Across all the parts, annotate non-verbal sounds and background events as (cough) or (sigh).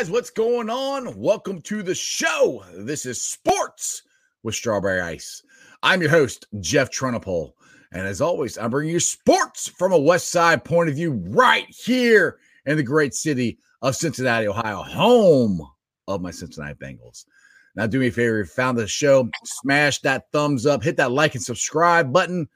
Guys, what's going on? Welcome to the show. This is Sports with Strawberry Ice. I'm your host, Jeff Trunapole. And as always, I'm bringing you sports from a West Side point of view right here in the great city of Cincinnati, Ohio, home of my Cincinnati Bengals. Now, do me a favor, if you found the show, smash that thumbs up, hit that like and subscribe button.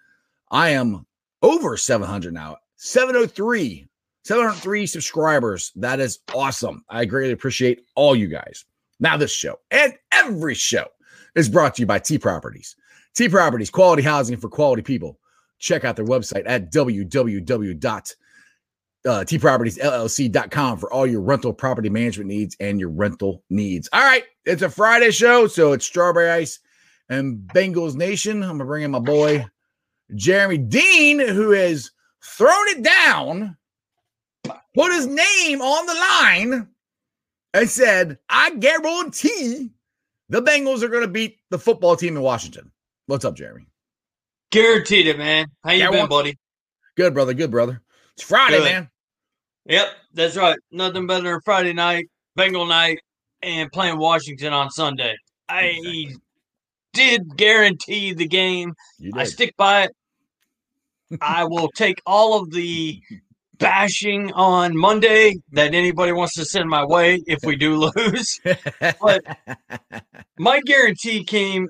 I am over 700 now, 703 703 subscribers. That is awesome. I greatly appreciate all you guys. Now, this show and every show is brought to you by T Properties. T Properties, quality housing for quality people. Check out their website at www.tpropertiesllc.com uh, for all your rental property management needs and your rental needs. All right, it's a Friday show, so it's Strawberry Ice and Bengals Nation. I'm going to bring in my boy, Jeremy Dean, who has thrown it down put his name on the line and said, I guarantee the Bengals are going to beat the football team in Washington. What's up, Jeremy? Guaranteed it, man. How you been, buddy? Good, brother. Good, brother. It's Friday, Good. man. Yep, that's right. Nothing better than Friday night, Bengal night, and playing Washington on Sunday. I did guarantee the game. I stick by it. I will take all of the (laughs) bashing on Monday that anybody wants to send my way if we do lose. (laughs) but my guarantee came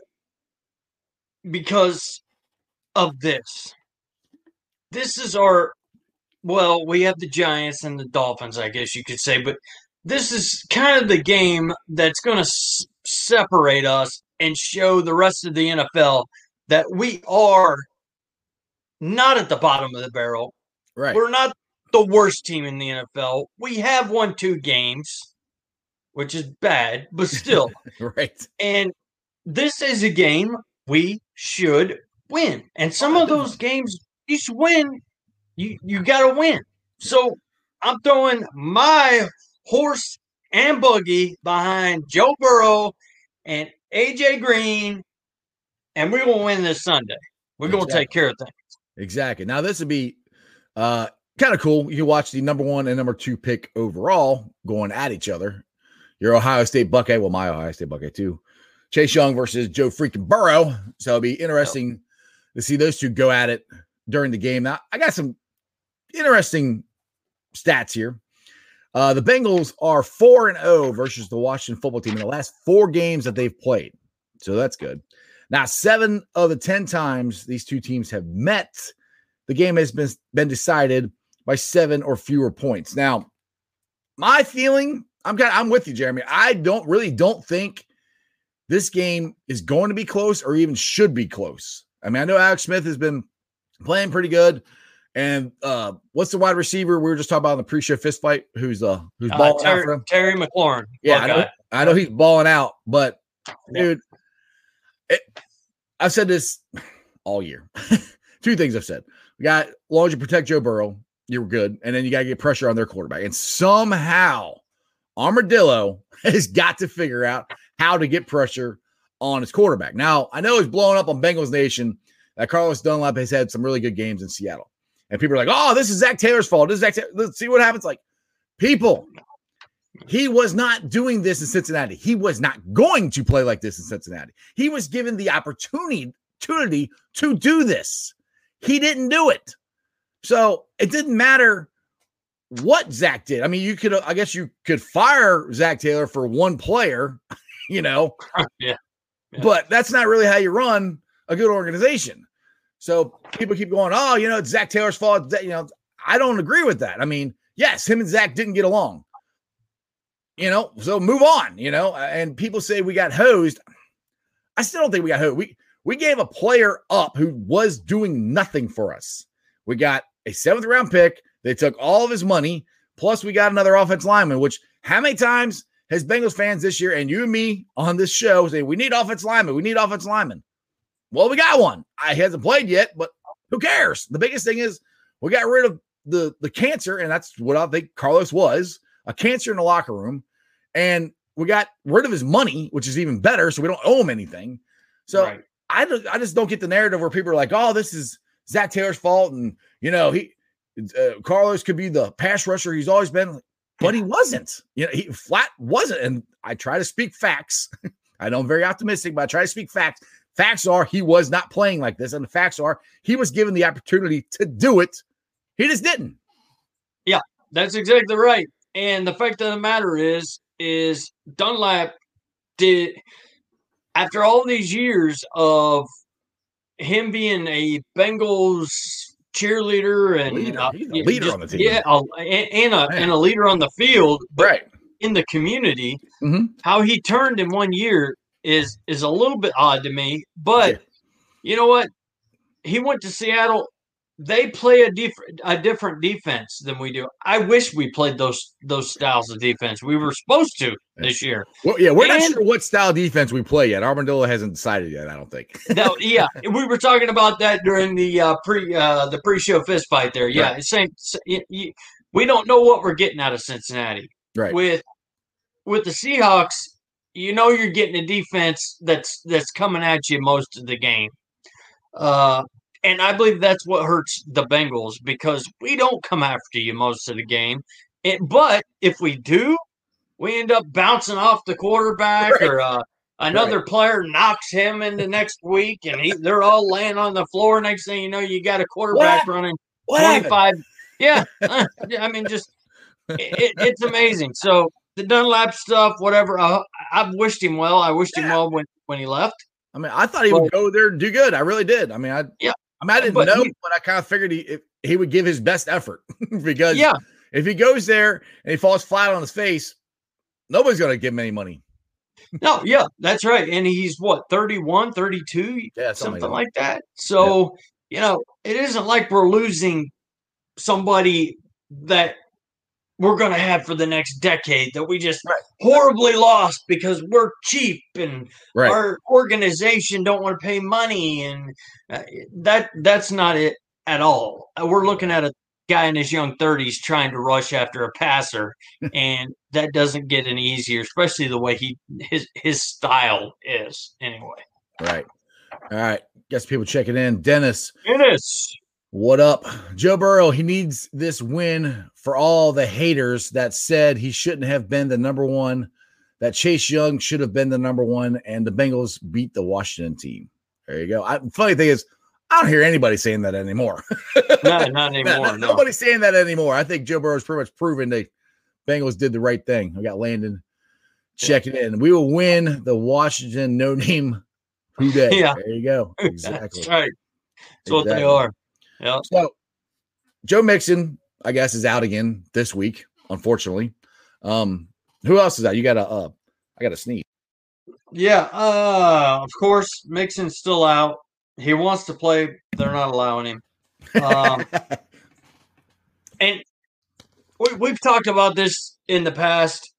because of this. This is our, well, we have the Giants and the Dolphins, I guess you could say, but this is kind of the game that's going to s- separate us and show the rest of the NFL that we are not at the bottom of the barrel. Right. We're not the worst team in the NFL. We have won two games, which is bad, but still. (laughs) right. And this is a game we should win. And some of those games you should win. You you gotta win. So I'm throwing my horse and buggy behind Joe Burrow and AJ Green, and we're gonna win this Sunday. We're gonna take care of things. Exactly. Now this would be uh kind of cool. You can watch the number one and number two pick overall going at each other. Your Ohio State Buckeye, well, my Ohio State Buckeye too. Chase Young versus Joe freaking Burrow. So it'll be interesting to see those two go at it during the game. Now, I got some interesting stats here. Uh, the Bengals are 4 and 0 versus the Washington football team in the last four games that they've played. So that's good. Now, seven of the 10 times these two teams have met, the game has been, been decided by seven or fewer points. Now, my feeling, I'm kind of, I'm with you, Jeremy. I don't really don't think this game is going to be close or even should be close. I mean, I know Alex Smith has been playing pretty good. And uh what's the wide receiver we were just talking about in the pre-show fist fight? Who's uh who's uh, balling Terry, out? Terry McLaurin. Yeah, I know, I know he's balling out, but dude, it, I've said this all year. (laughs) Two things I've said. We got as long as you protect Joe Burrow, you're good. And then you got to get pressure on their quarterback. And somehow Armadillo (laughs) has got to figure out how to get pressure on his quarterback. Now, I know he's blowing up on Bengals Nation that Carlos Dunlap has had some really good games in Seattle. And people are like, oh, this is Zac Taylor's fault. This is Zac Taylor. Let's see what happens. Like, people, he was not doing this in Cincinnati. He was not going to play like this in Cincinnati. He was given the opportunity, opportunity to do this. He didn't do it. So it didn't matter what Zac did. I mean, you could, I guess you could fire Zac Taylor for one player, (laughs) you know, (laughs) yeah. yeah. but that's not really how you run a good organization. So people keep going, oh, you know, it's Zac Taylor's fault. You know, I don't agree with that. I mean, yes, him and Zac didn't get along, you know, so move on, you know, and people say we got hosed. I still don't think we got hosed. We, we gave a player up who was doing nothing for us. We got a seventh round pick. They took all of his money. Plus, we got another offense lineman, which how many times has Bengals fans this year and you and me on this show say, we need offense lineman. We need offense lineman. Well, we got one. I hasn't played yet, but who cares? The biggest thing is we got rid of the, the cancer, and that's what I think Carlos was a cancer in the locker room. And we got rid of his money, which is even better. So we don't owe him anything. So right. I, I just don't get the narrative where people are like, oh, this is Zac Taylor's fault, and you know he uh, Carlos could be the pass rusher he's always been. but he wasn't. You know, he flat wasn't. And I try to speak facts. (laughs) I know I'm very optimistic, but I try to speak facts. Facts are he was not playing like this, and the facts are he was given the opportunity to do it. He just didn't. Yeah, that's exactly right. And the fact of the matter is, is Dunlap did after all these years of him being a Bengals cheerleader and leader. Uh, a leader just, on the team. yeah, a, and, and a and a leader on the field, but Right. in the community. Mhm. How he turned in one year is is a little bit odd to me, but Yeah. you know what? He went to Seattle. They play a different a different defense than we do. I wish we played those those styles of defense. We were supposed to this year. Well, yeah, we're not sure what style defense we play yet. Armadillo hasn't decided yet. I don't think. That, (laughs) yeah, we were talking about that during the uh, pre uh, the pre show fist fight there. Yeah, Right. same. s- y- y- we don't know what we're getting out of Cincinnati Right. with with the Seahawks. You know, you're getting a defense that's that's coming at you most of the game. Uh, and I believe that's what hurts the Bengals because we don't come after you most of the game. It, but if we do, we end up bouncing off the quarterback Right. or uh, another player knocks him in the next week, and he, they're all laying on the floor. Next thing you know, you got a quarterback happened? running What happened? 25. Yeah. (laughs) uh, I mean, just it, it- it's amazing. So the Dunlap stuff, whatever. Uh, I've wished him well. I wished him well when, when he left. I mean, I thought he would go there and do good. I really did. I mean, I Yeah. I mean, I didn't But know, he- but I kind of figured he he would give his best effort (laughs) because Yeah. if he goes there and he falls flat on his face, nobody's going to give him any money. No, yeah, that's right. And he's what, 31, 32, Yeah, something like that. So, you know, it isn't like we're losing somebody that we're going to have for the next decade that we just Right. horribly lost because we're cheap and Right. our organization don't want to pay money and uh, that that's not it at all. Uh, We're looking at a guy in his young 30s trying to rush after a passer (laughs) and that doesn't get any easier especially the way he his his style is anyway. Right. All right. Guess people checking in. Dennis, It is. What up? Joe Burrow, he needs this win for all the haters that said he shouldn't have been the number one, that Chase Young should have been the number one, and the Bengals beat the Washington team. There you go. I, funny thing is, I don't hear anybody saying that anymore. No, (laughs) not anymore. no- no. Nobody's saying that anymore. I think Joe Burrow's pretty much proven the Bengals did the right thing. We got Landon checking in. We will win the Washington no name who day. (laughs) Yeah. There you go. (laughs) Exactly. That's right. That's what they are. Yeah. So Joe Mixon, I guess, is out again this week, unfortunately. Um, who else is out? You got a uh I got a sneeze. Yeah. Uh, of course, Mixon's still out. He wants to play. They're not allowing him. Um, (laughs) and we, we've talked about this in the past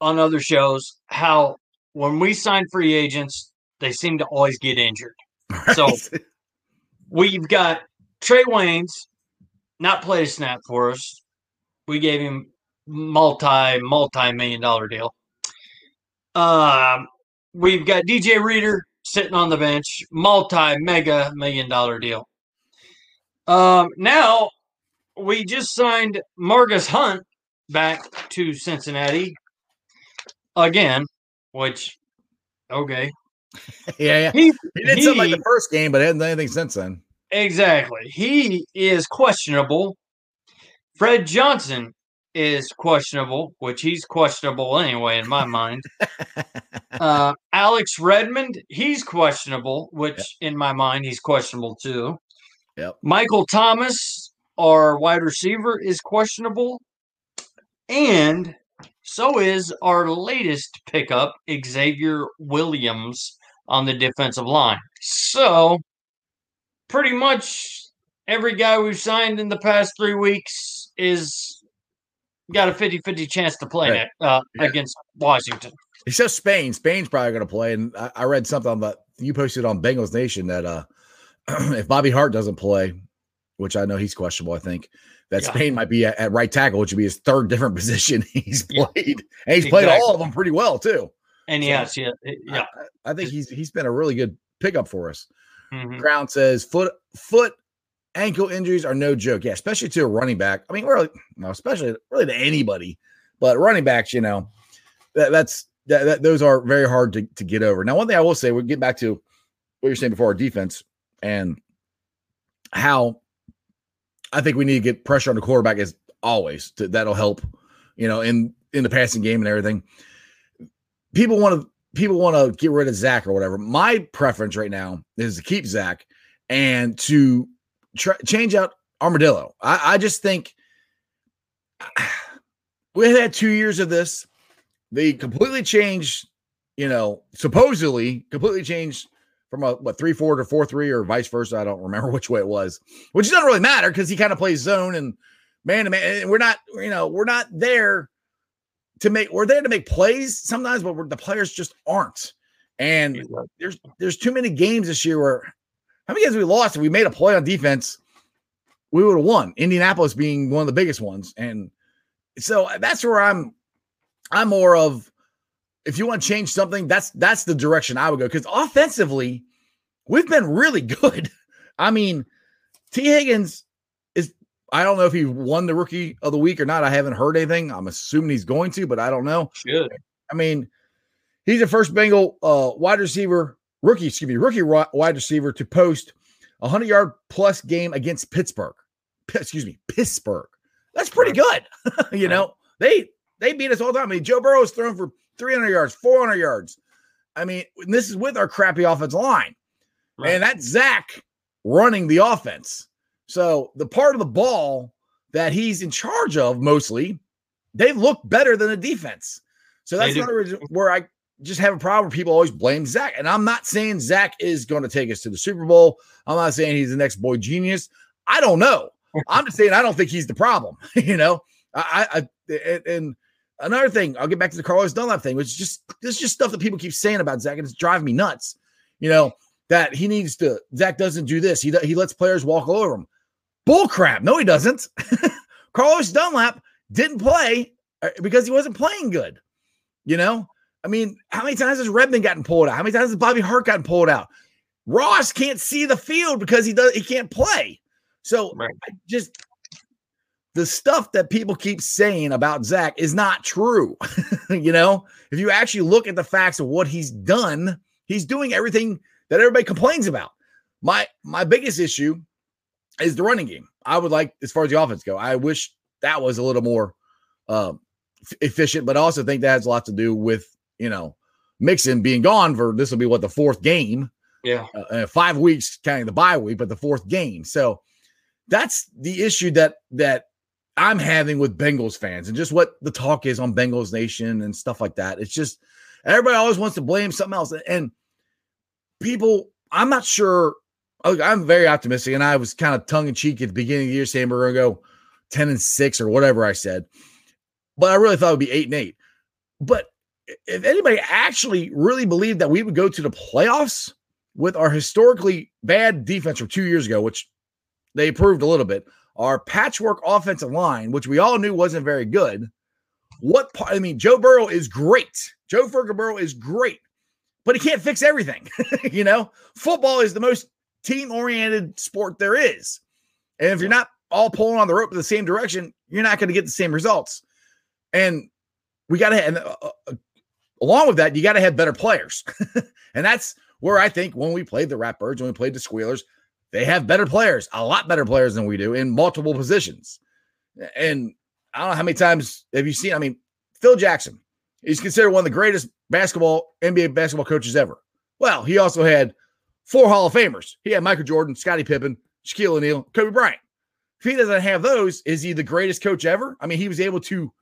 on other shows how when we sign free agents, they seem to always get injured. (laughs) So we've got Trae Waynes not played a snap for us. We gave him multi multi million dollar deal. Um, we've got DJ Reader sitting on the bench, multi mega million dollar deal. Um, now we just signed Margus Hunt back to Cincinnati again, which okay, (laughs) yeah, yeah. he He did something like the first game, but hasn't done anything since then. Exactly. He is questionable. Fred Johnson is questionable, which he's questionable anyway in my mind. (laughs) Uh, Alex Redmond, he's questionable, which in my mind he's questionable too. Yep. Michael Thomas, our wide receiver, is questionable, and so is our latest pickup, Xavier Williams, on the defensive line. So pretty much every guy we've signed in the past three weeks is got a 50-50 chance to play Right. uh, Yeah. against Washington. Except Spain. Spain's probably going to play. And I, I read something about you posted on Bengals Nation that uh, (clears throat) if Bobby Hart doesn't play, which I know he's questionable, I think that Yeah. Spain might be at, at right tackle, which would be his third different (laughs) position he's Yeah. played, and he's played all of them pretty well too. And So- yes, yeah, yeah. I, I think he's he's been a really good pickup for us. Mhm. Crown says foot foot ankle injuries are no joke. Yeah, especially to a running back. I mean, really, no, especially really to anybody. But running backs, you know, that, that's that, that, those are very hard to, to get over. Now, one thing I will say, we'll get back to what you're saying before our defense and how I think we need to get pressure on the quarterback as always. To, that'll help, you know, in in the passing game and everything. People want to people want to get rid of Zac or whatever. My preference right now is to keep Zac and to change out Armadillo. I, I just think (sighs) we had two years of this. They completely changed, you know, supposedly completely changed from a what three four to four three or vice versa. I don't remember (laughs) which way it was, which doesn't really matter because he kind of plays zone and man to man. We're not, you know, we're not there to make. We're there to make plays sometimes, but the players just aren't. And there's there's too many games this year where how many games we lost? If we made a play on defense, we would have won. Indianapolis being one of the biggest ones, and so that's where I'm. I'm more of if you want to change something, that's that's the direction I would go because offensively, we've been really (laughs) good. I mean, Tee Higgins I don't know if he won the rookie of the week or not. I haven't heard anything. I'm assuming he's going to, but I don't know. Should. I mean, he's the first Bengal uh, wide receiver rookie, excuse me, rookie wide receiver to post a 100 yard plus game against Pittsburgh. P- excuse me, Pittsburgh. That's pretty good. (laughs) you know, they they beat us all the time. I mean, Joe Burrow is thrown for 300 yards, 400 yards. I mean, this is with our crappy offensive line. Right. And that's Zac running the offense. So the part of the ball that he's in charge of mostly, they look better than the defense. So that's another reason where I just have a problem. People always blame Zac. And I'm not saying Zac is going to take us to the Super Bowl. I'm not saying he's the next boy genius. I don't know. I'm just saying I don't think he's the problem. (laughs) you know, I, I and Another thing, I'll get back to the Carlos Dunlap thing, which is just this is just stuff that people keep saying about Zac, and it's driving me nuts. You know that he needs to. Zac doesn't do this. He he lets players walk all over him. Bull crap. No, he doesn't. (laughs) Carlos Dunlap didn't play uh, because he wasn't playing good. You know, I mean, how many times has Redmond gotten pulled out? How many times has Bobby Hart gotten pulled out? Ross can't see the field because he does he can't play. So right. just the stuff that people keep saying about Zac is not true. (laughs) you know, if you actually look at the facts of what he's done, he's doing everything that everybody complains about. My my biggest issue is the running game. I would like, as far as the offense go, I wish that was a little more uh, efficient, but I also think that has a lot to do with you know Mixon being gone for this will be what the fourth game. Yeah, uh, five weeks counting the bye week, but the fourth game. So that's the issue that that I'm having with Bengals fans and just what the talk is on Bengals Nation and stuff like that. It's just everybody always wants to blame something else. And people, I'm not sure. I'm very optimistic, and I was kind of tongue in cheek at the beginning of the year saying we're going to go 10 and 6 or whatever I said. But I really thought it would be 8 and 8. But if anybody actually really believed that we would go to the playoffs with our historically bad defense from two years ago, which they improved a little bit, our patchwork offensive line, which we all knew wasn't very good. What part? I mean, Joe Burrow is great. Joe Ferguson Burrow is great, but he can't fix everything. (laughs) you know, football is the most team oriented sport there is. And if you're not all pulling on the rope in the same direction, you're not going to get the same results. And we got to have, uh, uh, along with that, you got to have better players. (laughs) and that's where I think when we played the Ratbirds, when we played the Squealers, they have better players, a lot better players than we do in multiple positions. And I don't know how many times have you seen? I mean, Phil Jackson, he's considered one of the greatest basketball, NBA basketball coaches ever. Well, he also had four Hall of Famers. He had Michael Jordan, Scottie Pippen, Shaquille O'Neal, Kobe Bryant. If he doesn't have those, is he the greatest coach ever? I mean, he was able to,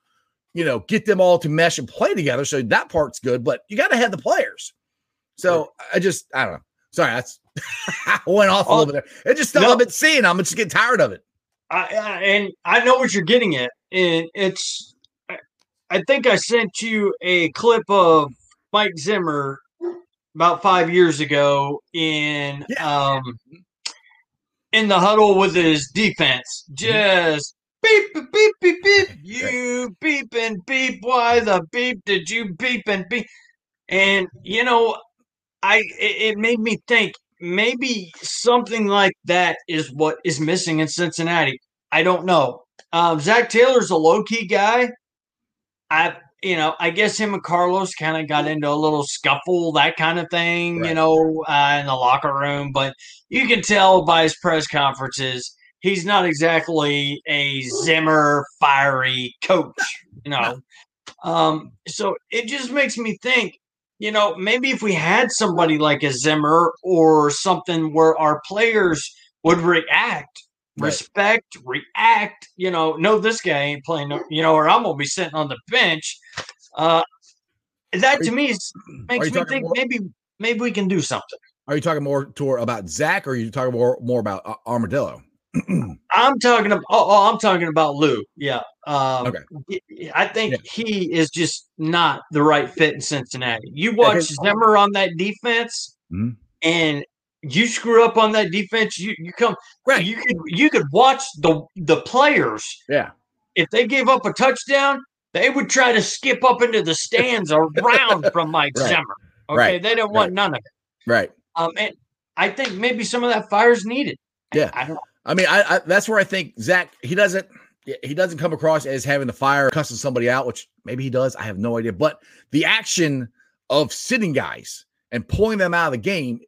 you know, get them all to mesh and play together. So that part's good, but you got to have the players. So I just, I don't know. Sorry, that's (laughs) I went off a little bit there. It just stuff no, I've been seeing. I'm just getting tired of it. I, and I know what you're getting at, and it's. I think I sent you a clip of Mike Zimmer about five years ago in yeah. um in the huddle with his defense. Mm-hmm. Just beep beep beep beep beep. You beep and beep. Why the beep did you beep and beep? And you know, I it, it made me think maybe something like that is what is missing in Cincinnati. I don't know. Um, Zac Taylor's a low key guy. I you know, I guess him and Carlos kind of got into a little scuffle, that kind of thing, Right. you know, uh, in the locker room. But you can tell by his press conferences, he's not exactly a Zimmer fiery coach, you know. Um, so it just makes me think, you know, maybe if we had somebody like a Zimmer or something where our players would react, Right. respect, react, you know, no, this guy ain't playing, no- you know, or I'm gonna be sitting on the bench. Uh, that Are to me is, (clears throat) makes me think more- maybe maybe we can do something. Are you talking more to about Zac, or are you talking more more about uh, Armadillo? (clears throat) I'm talking about. Oh, oh, I'm talking about Lou. Yeah. Um, Okay. I think Yeah. he is just not the right fit in Cincinnati. You watch Zimmer on that defense, Mhm. and you screw up on that defense. You you come. Right. You could you could watch the the players Yeah. if they gave up a touchdown. They would try to skip up into the stands around (laughs) from Mike Right. Zimmer. Okay, Right. they don't want Right. none of it. Right. Um, and I think maybe some of that fire's needed. Yeah. I don't. I mean, I, I that's where I think Zac he doesn't he doesn't come across as having the fire cussing somebody out, which maybe he does. I have no idea. But the action of sitting guys and pulling them out of the game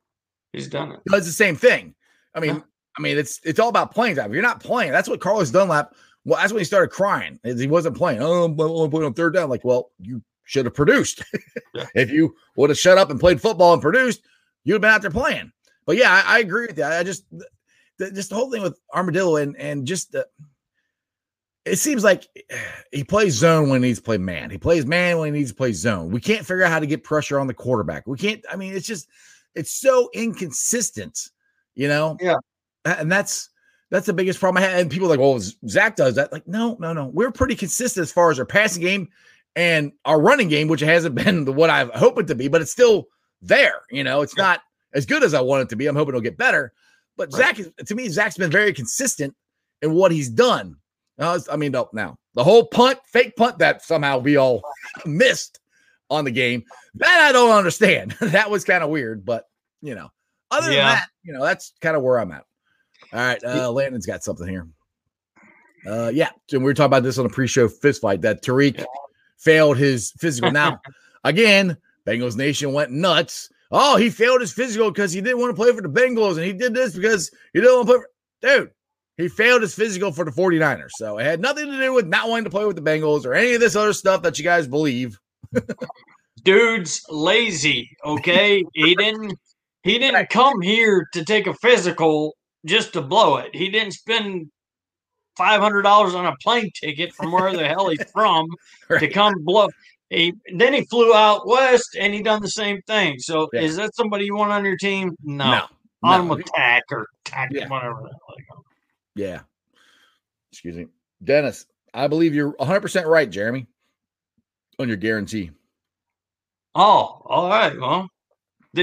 He's done it. does the same thing. I mean, Yeah. I mean, it's it's all about playing time. If you're not playing, that's what Carlos Dunlap. Well, that's when he started crying. Is he wasn't playing. Oh, I'm only playing on third down. Like, well, you should have produced. Yeah. (laughs) if you would have shut up and played football and produced, you'd have been out there playing. But yeah, I, I agree with that. I just the, just the whole thing with Armadillo and and just the, it seems like he plays zone when he needs to play man. He plays man when he needs to play zone. We can't figure out how to get pressure on the quarterback. We can't. I mean, it's just it's so inconsistent, you know. Yeah. And that's that's the biggest problem I had. And people are like, well, Zac does that. Like, no, no, no. We're pretty consistent as far as our passing game and our running game, which hasn't (laughs) been the, what I've hoped it to be, but it's still there. You know, it's Yeah. not as good as I want it to be. I'm hoping it'll get better. But Right. Zac, to me, Zac's been very consistent in what he's done. It's- I mean, no, now the whole punt, fake punt that somehow we all (laughs) missed on the game, that I don't understand. (laughs) that was kind of weird, but you know, other than that, you know, that's kind of where I'm at. All right, uh, Landon's got something here. Uh, yeah, and we were talking about this on a pre-show fist fight that Tariq Yeah. failed his physical. Now, (laughs) again, Bengals Nation went nuts. Oh, he failed his physical because he didn't want to play for the Bengals, and he did this because he didn't want to play for. Dude, he failed his physical for the 49ers. So it had nothing to do with not wanting to play with the Bengals or any of this other stuff that you guys believe. Dude's lazy okay he didn't he didn't come here to take a physical just to blow it he didn't spend $500 on a plane ticket from where the hell he's from (laughs) to come blow he then he flew out west and he done the same thing so Yeah. is that somebody you want on your team no, No. on no. with tack or tack Yeah. whatever the hell Yeah. Excuse me. Dennis, I believe you're 100% right, Jeremy, on your guarantee. oh all right well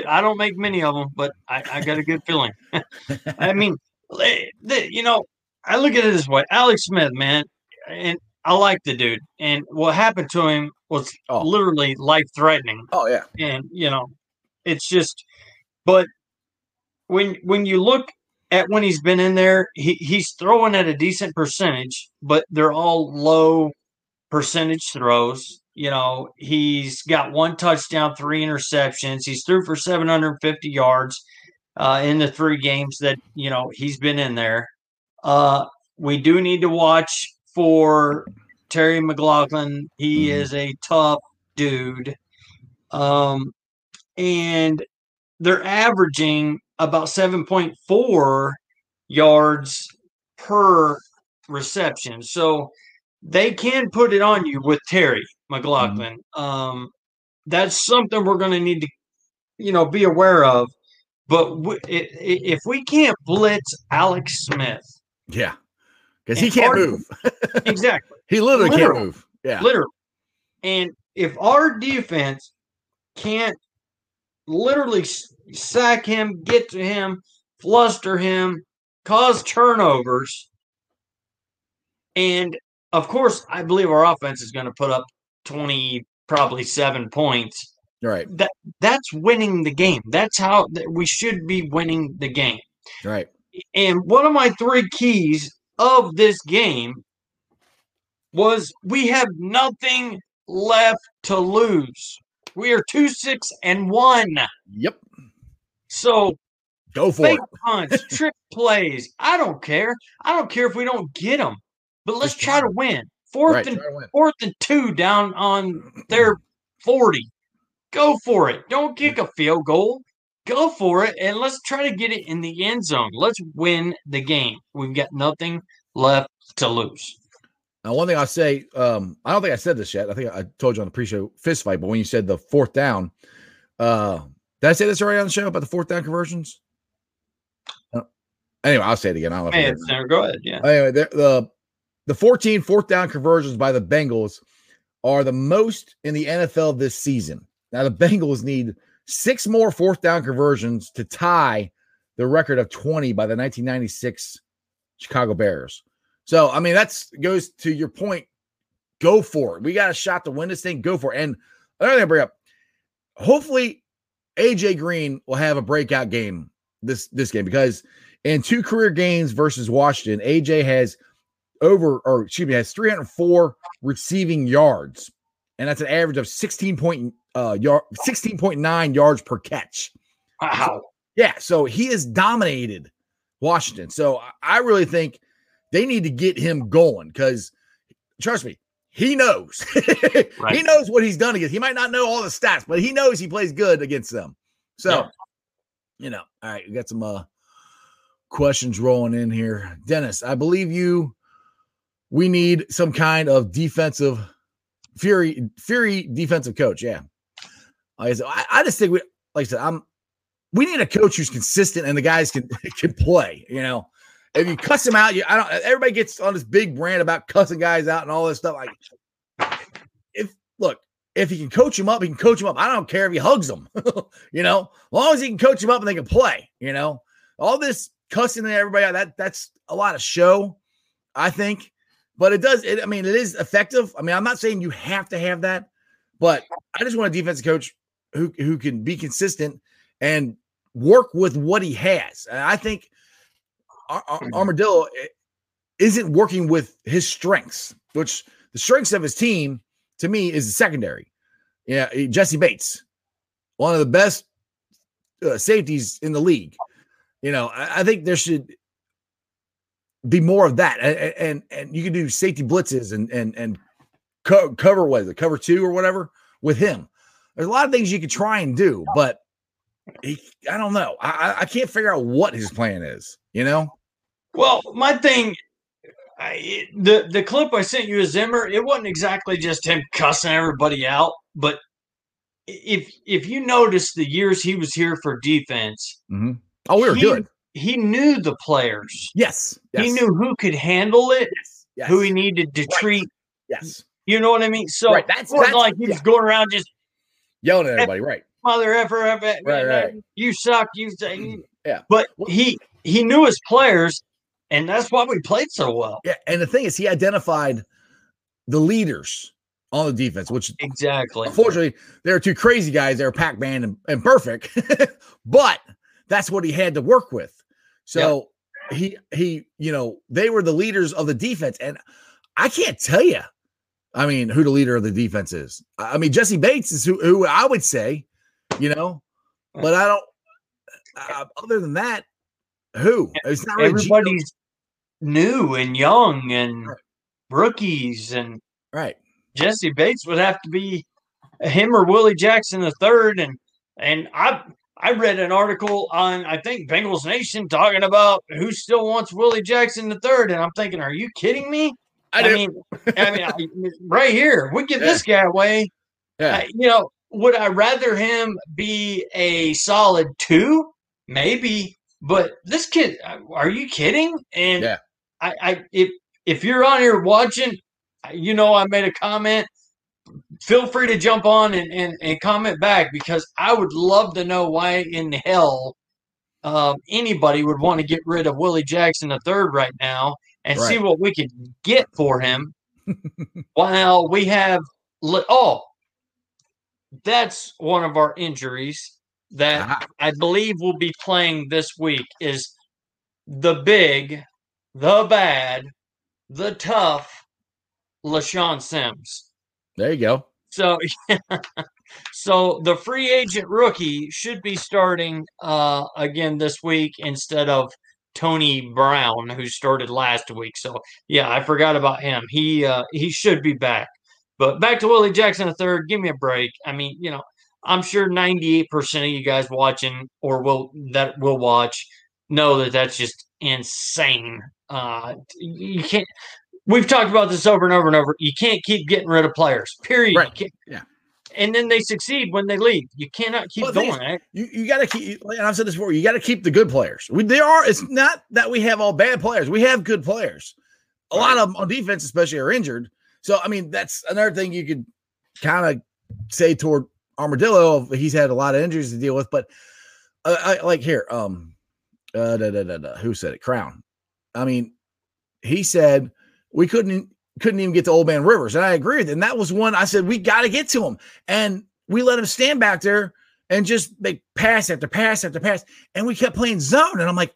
I don't make many of them, but I, I got a good feeling. (laughs) I mean, you know, I look at it this way: Alex Smith, man, and I like the dude. And what happened to him was Oh. literally life threatening. Oh, yeah. And you know, it's just. But when when you look at when he's been in there, he, he's throwing at a decent percentage, but they're all low percentage throws. You know, he's got one touchdown, three interceptions. He's threw for 750 yards uh, in the three games that you know he's been in there. Uh, we do need to watch for Terry McLaughlin. He Mhm. is a tough dude, um, and they're averaging about 7.4 yards per reception. So they can put it on you with Terry McLaughlin. Um, that's something we're going to need to, you know, be aware of. But w- i- i- if we can't blitz Alex Smith, Yeah. Because he can't our- move. (laughs) exactly, He literally can't move. Yeah. literally, and if our defense can't literally sack him, get to him, fluster him, cause turnovers, and of course, I believe our offense is going to put up twenty, probably seven points. Right. That That's winning the game. That's how th- we should be winning the game. Right. And one of my three keys of this game was we have nothing left to lose. We are two six and one. Yep. So go for fake it. (laughs) punts, trick plays. I don't care. I don't care if we don't get them, but let's try to win. Fourth Right, and try to win. fourth and two down on their forty. Go for it. Don't kick a field goal. Go for it, and let's try to get it in the end zone. Let's win the game. We've got nothing left to lose. Now, one thing I'll say, um, I don't think I said this yet. I think I told you on the pre-show fist fight, but when you said the fourth down, uh, did I say this already on the show about the fourth down conversions? Uh, anyway, I'll say it again. I don't know. Hey, did or not. Go ahead. Yeah. Anyway, the, the the 14 fourth down conversions by the Bengals are the most in the NFL this season. Now the (laughs) Bengals need six more fourth down conversions to tie the record of 20 by the 1996 Chicago Bears. So I mean that's goes to your point. Go for it. We got a shot to win this thing. Go for it. And another thing I bring up, hopefully AJ Green will have a breakout game this this game because in two career games versus Washington, AJ has over or excuse me has 304 receiving yards, and that's an average of 16 point uh yard 16.9 yards per catch. Wow. Yeah, so he has dominated Washington. So I- really think they need to get him going because trust me, he knows. (laughs) He knows what he's done against. He might not know all the stats, but he knows he plays good against them. So, Yeah. you know, all right, we got some uh questions rolling in here. Dennis, I believe you we need some kind of defensive fury fury defensive coach. Yeah. Like I, said, I, I just think we like I said, I'm we need a coach who's consistent and the guys can (laughs) can play, you know. If you cuss them out, you I don't everybody gets on this big brand about cussing guys out and all this stuff. Like if look, if he can coach him up, he can coach him up. I don't care if he hugs them, (laughs) you know, as long as he can coach him up and they can play, you know. All this cussing and everybody that that's a lot of show, I think. But it does, it, I mean, it is effective. I mean, I'm not saying you have to have that, but I just want a defensive coach who who can be consistent and work with what he has. And I think Ar- Ar- Armadillo isn't working with his strengths, which the strengths of his team to me is the secondary. Yeah, eh, Jessie Bates, one of the best uh, safeties in the league. You know, I, I think there should be more of that, and and, and you can do safety blitzes and and and co- cover what is it, cover two or whatever with him. There's a lot of things you could try and do, but he, I don't know. I I- can't figure out what his plan is. You know, Well, my thing, I, the the clip I sent you of Zimmer, it wasn't exactly just him cussing everybody out, but if if you notice the years he was here for defense, mm-hmm. oh, we were he, good. He knew the players. Yes, yes. He knew who could handle it, yes, yes, who he needed to Right. treat. yes, You know what I mean? So Right, that's- that's- like he was yeah. going around just yelling at everybody. Right, mother effer, effer, Right, right. you suck, you say, mm, Yeah. But he he knew his players, and that's why we played so well. yeah. And the thing is, he identified the leaders on the defense, which Exactly. Unfortunately, there are two crazy guys that are Pac Man and, and perfect, (laughs) but that's what he had to work with. So he he, you know, they were the leaders of the defense, and I can't tell you. I mean, who the leader of the defense is? I mean, Jessie Bates is who, who I would say, you know, but I don't. Uh, other than that, who? It's not really Everybody's new and young and Right. rookies, and right. Jessie Bates would have to be him or Willie Jackson the third. And and I I read an article on I think Bengals Nation talking about who still wants Willie Jackson the third, and I'm thinking, are you kidding me? I, do. mean, I mean, I- right here, we give Yeah. this guy away. yeah. I- you know, would I rather him be a solid two? Maybe, but this kid, are you kidding? And Yeah. I, I, if if you're on here watching, you know, I made a comment. Feel free to jump on and, and, and comment back because I would love to know why in hell um, anybody would want to get rid of Willie Jackson the third right now and see what we could get for him. (laughs) while we have li- oh, that's one of our injuries that Aha. I believe will be playing this week is the big, the bad, the tough LeShaun Sims. There you go. So, (laughs) so the free agent rookie should be starting uh, again this week instead of Tony Brown, who started last week. So, yeah, I forgot about him. He uh, he should be back. But back to Willie Jackson the third. Give me a break. I mean, you know, I'm sure 98% of you guys watching or will that will watch know that that's just insane. Uh, you can't. We've talked about this over and over and over. You can't keep getting rid of players. Period. Right. Yeah. And then they succeed when they leave. You cannot keep well, going. Is, You you got to keep. And I've said this before. You got to keep the good players. We, there are. It's not that we have all bad players. We have good players. A right. lot of them on defense, especially, are injured. So I mean, that's another thing you could kind of say toward Armadillo. He's had a lot of injuries to deal with, but uh, I, like here, um, uh, da, da, da, who said it? Crown. I mean, he said we couldn't couldn't even get to Old Man Rivers, and I agree with. It. And that was one I said we got to get to him, and we let him stand back there and just make pass after pass after pass, and we kept playing zone, and I'm like.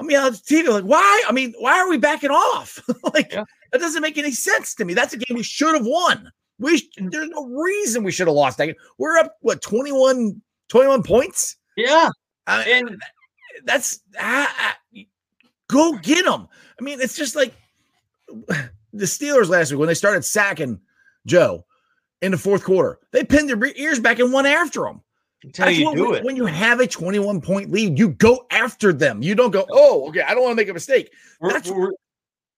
I mean, on TV, like, why? I mean, why are we backing off? (laughs) like, yeah. that doesn't make any sense to me. That's a game we should have won. We there's no reason we should have lost that game. We're up what 21, 21 points. Yeah, I and that's ah, go get them. I mean, it's just like (sighs) the Steelers last week when they started sacking Joe in the fourth quarter. They pinned their ears back and went after him. That's you do when, it. When you have a 21 point lead, you go after them. You don't go, oh, okay, I don't want to make a mistake. We're, that's, we're,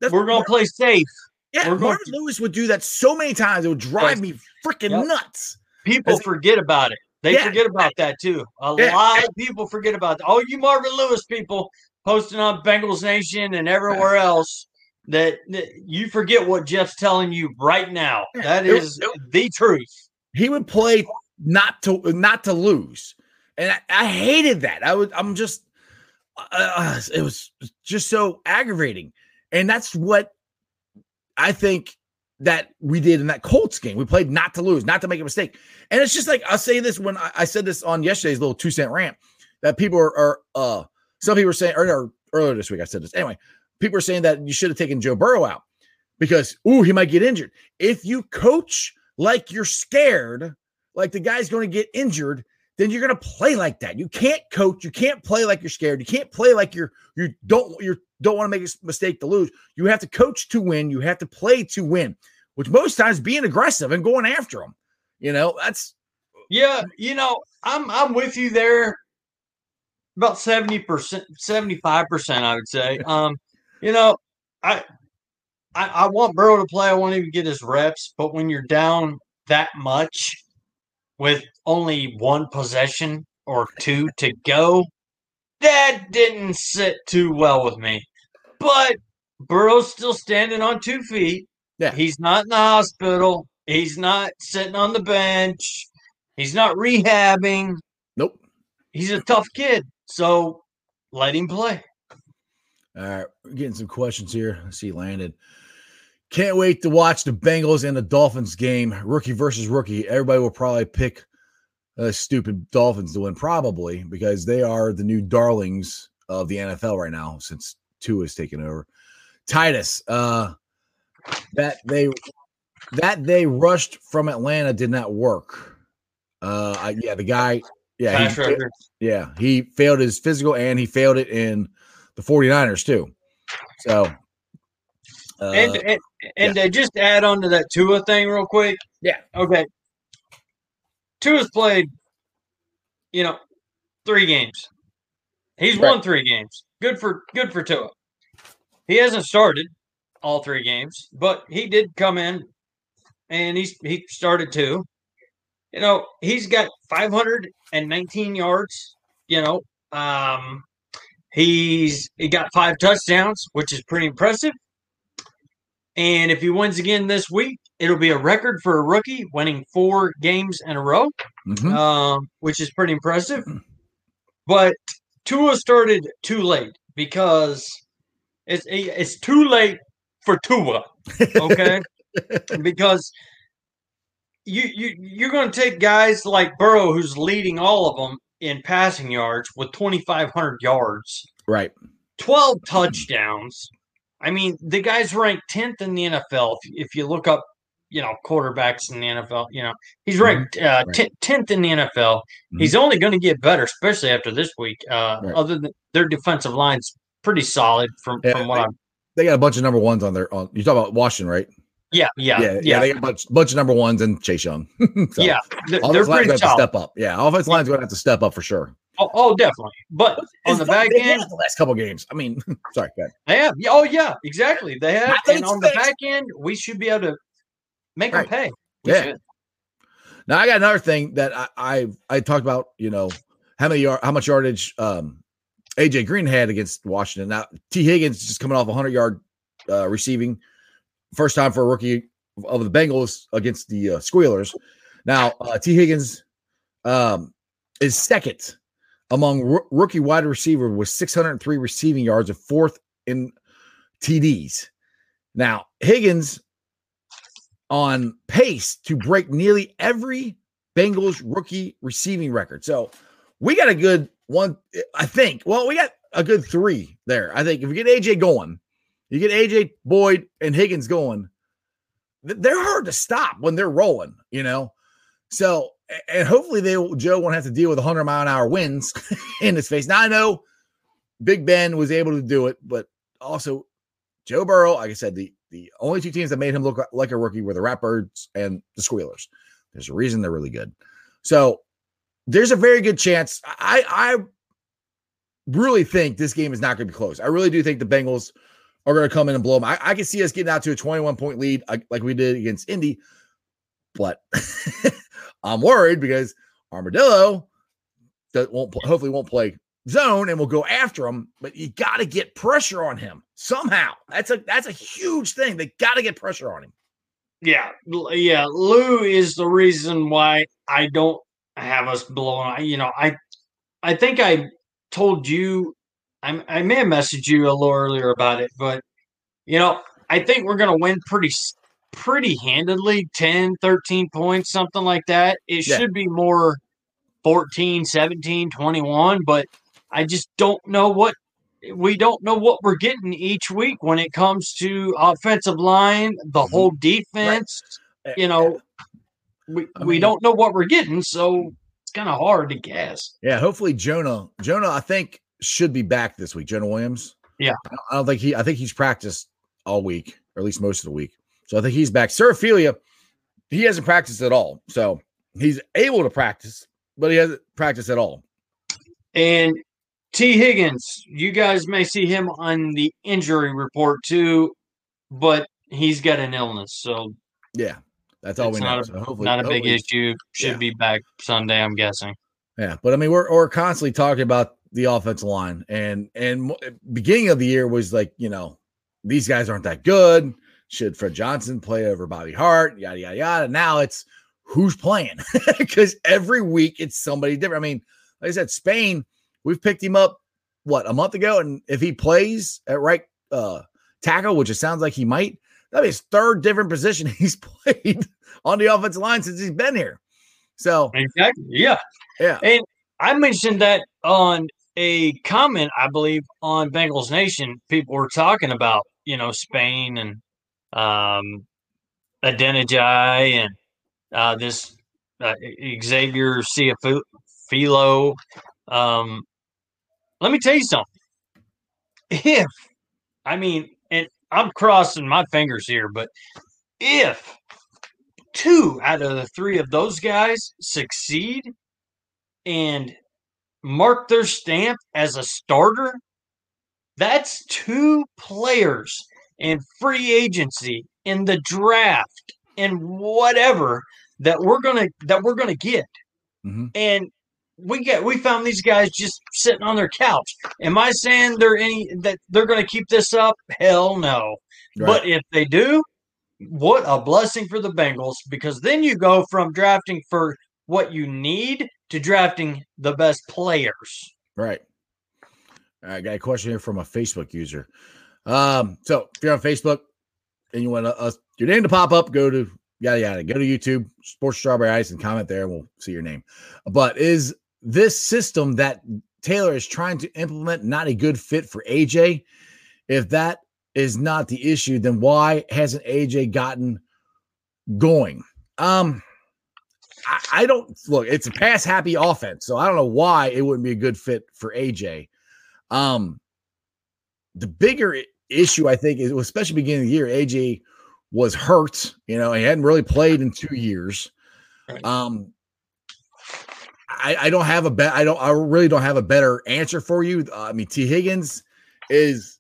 that's we're going to play safe. Yeah, we're Marvin to, Lewis would do that so many times. It would drive me freaking yep. nuts. People forget about it. They yeah. forget about that too. A yeah. lot of people forget about that. Oh, you Marvin Lewis people posting on Bengals Nation and everywhere (laughs) else that, that you forget what Jeff's telling you right now. That is it, it, the truth. He would play not to not to lose, and I, I hated that. I was I'm just uh, it was just so aggravating, and that's what I think that we did in that Colts game. We played not to lose, not to make a mistake. And it's just like I'll say this when I, I said this on yesterday's little two cent rant that people are, are uh some people are saying or, or, earlier this week I said this anyway. People are saying that you should have taken Joe Burrow out because ooh he might get injured. If you coach like you're scared, like the guy's going to get injured, then you're going to play like that. You can't coach. You can't play like you're scared. You can't play like you're you don't you're don't want to make a mistake to lose. You have to coach to win. You have to play to win, which most times being aggressive and going after them. You know, that's yeah. You know, I'm I'm with you there. About seventy percent, seventy five percent, I would say. (laughs) Um, you know, I, I I want Burrow to play. I want him to get his reps. But when you're down that much with only one possession or two to go, that didn't sit too well with me. But Burrow's still standing on two feet. Yeah. He's not in the hospital. He's not sitting on the bench. He's not rehabbing. Nope. He's a tough kid. So let him play. All right. We're getting some questions here. Let's see, landed. Can't wait to watch the Bengals and the Dolphins game. Rookie versus rookie. Everybody will probably pick uh, stupid Dolphins to win, probably because they are the new darlings of the NFL right now since Tua is taken over. Titus, uh, that they that they rushed from Atlanta did not work. Uh, I, yeah, the guy, yeah, he, yeah, he failed his physical and he failed it in the 49ers too. So, uh, and and, and yeah. just add on to that Tua thing real quick. Yeah. Okay. Tua's played, you know, three games. He's right. won three games. Good for good for Tua. He hasn't started all three games, but he did come in and he's he started two. You know, he's got 519 yards, you know. Um he's he got five touchdowns, which is pretty impressive. And if he wins again this week, it'll be a record for a rookie winning four games in a row, mm-hmm. um, which is pretty impressive. But Tua started too late because it's it's too late for Tua. Okay, (laughs) because you you you're going to take guys like Burrow, who's leading all of them in passing yards with 2,500 yards, right? 12 touchdowns. I mean, the guy's ranked 10th in the NFL. If, if you look up you know quarterbacks in the NFL. You know, he's mm-hmm. ranked uh, right. tenth in the NFL. Mm-hmm. He's only going to get better, especially after this week. Uh, right. Other than their defensive line's pretty solid from yeah, from what they, I'm. They got a bunch of number ones on their. On you talk about Washington, right? Yeah, yeah, yeah, yeah. They got a bunch, bunch of number ones and Chase Young. (laughs) so, yeah, they're, they're pretty to step up. Yeah, offense line's going to have to step up for sure. Oh, oh definitely. But on the back end, the last couple games. I mean, (laughs) sorry, they have. Oh yeah, exactly. They have. And on the back end, we should be able to make right. them pay. We yeah. Should. Now I got another thing that I, I I talked about. You know how many yard, how much yardage um AJ Green had against Washington. Now Tee Higgins just coming off a hundred yard uh, receiving, first time for a rookie of the Bengals against the uh, Squealers. Now uh, Tee Higgins um is second among r- rookie wide receiver with 603 receiving yards and fourth in TDs. Now, Higgins on pace to break nearly every Bengals rookie receiving record. So we got a good one, I think. Well, we got a good three there. I think if we get AJ going, you get AJ Boyd and Higgins going, they're hard to stop when they're rolling, you know? So and hopefully they Joe won't have to deal with 100 mile an hour winds (laughs) in his face. Now I know Big Ben was able to do it, but also Joe Burrow, like I said, the the only two teams that made him look like a rookie were the Ratbirds and the Squealers. There's a reason they're really good. So there's a very good chance. I I really think this game is not going to be close. I really do think the Bengals are going to come in and blow them. I, I can see us getting out to a 21 point lead like, we did against Indy, but (laughs) I'm worried because Armadillo that won't hopefully won't play zone and we'll go after him, but you got to get pressure on him somehow. That's a that's a huge thing. They got to get pressure on him. Yeah, yeah. Lou is the reason why I don't have us blowing. You know, I I think I told you I I may have messaged you a little earlier about it, but you know, I think we're going to win pretty pretty handedly 10, 13 points, something like that. It yeah. should be more 14, 17, 21, but I just don't know what we don't know what we're getting each week when it comes to offensive line, the mm-hmm. whole defense. Right. You know, we, I mean, we don't know what we're getting, so it's kind of hard to guess. Yeah, hopefully Jonah, Jonah, I think should be back this week. Jonah Williams. Yeah, I don't think he. I think he's practiced all week, or at least most of the week. So I think he's back. Su'a-Filo, he hasn't practiced at all. So he's able to practice, but he hasn't practiced at all. And Tee Higgins, you guys may see him on the injury report too, but he's got an illness. So yeah, that's all we know. Not a, so hopefully, not a big issue. Should yeah. be back Sunday, I'm guessing. Yeah, but I mean, we're we're constantly talking about the offensive line, and and beginning of the year was like, you know, these guys aren't that good. Should Fred Johnson play over Bobby Hart? Yada yada yada. Now it's who's playing (laughs) because every week it's somebody different. I mean, like I said, Spain, we've picked him up what a month ago, and if he plays at right uh, tackle, which it sounds like he might, that'd be his third different position (laughs) he's played on the offensive line since he's been here. So exactly, yeah, yeah. And I mentioned that on a comment, I believe, on Bengals Nation. People were talking about you know Spain and um, Adeniji and uh, this uh, Xavier Philo. Um, let me tell you something. If, I mean, and I'm crossing my fingers here, but if two out of the three of those guys succeed and mark their stamp as a starter, that's two players in free agency in the draft and whatever that we're gonna that we're gonna get. Mm-hmm. And we get we found these guys just sitting on their couch. Am I saying they're any that they're gonna keep this up? Hell no. Right. But if they do, what a blessing for the Bengals because then you go from drafting for what you need to drafting the best players. Right. I got a question here from a Facebook user. Um, so if you're on Facebook and you want uh, your name to pop up, go to yada yada, go to YouTube, Sports Strawberry Ice, and comment there, and we'll see your name. But is this system that Taylor is trying to implement not a good fit for AJ? If that is not the issue, then why hasn't AJ gotten going. Um, I, I don't look. It's a pass happy offense, so I don't know why it wouldn't be a good fit for AJ. Um, the bigger issue I think is, especially beginning of the year, AJ was hurt. You know, he hadn't really played in two years. Um, I, I don't have a bet. I don't. I really don't have a better answer for you. Uh, I mean, Tee Higgins is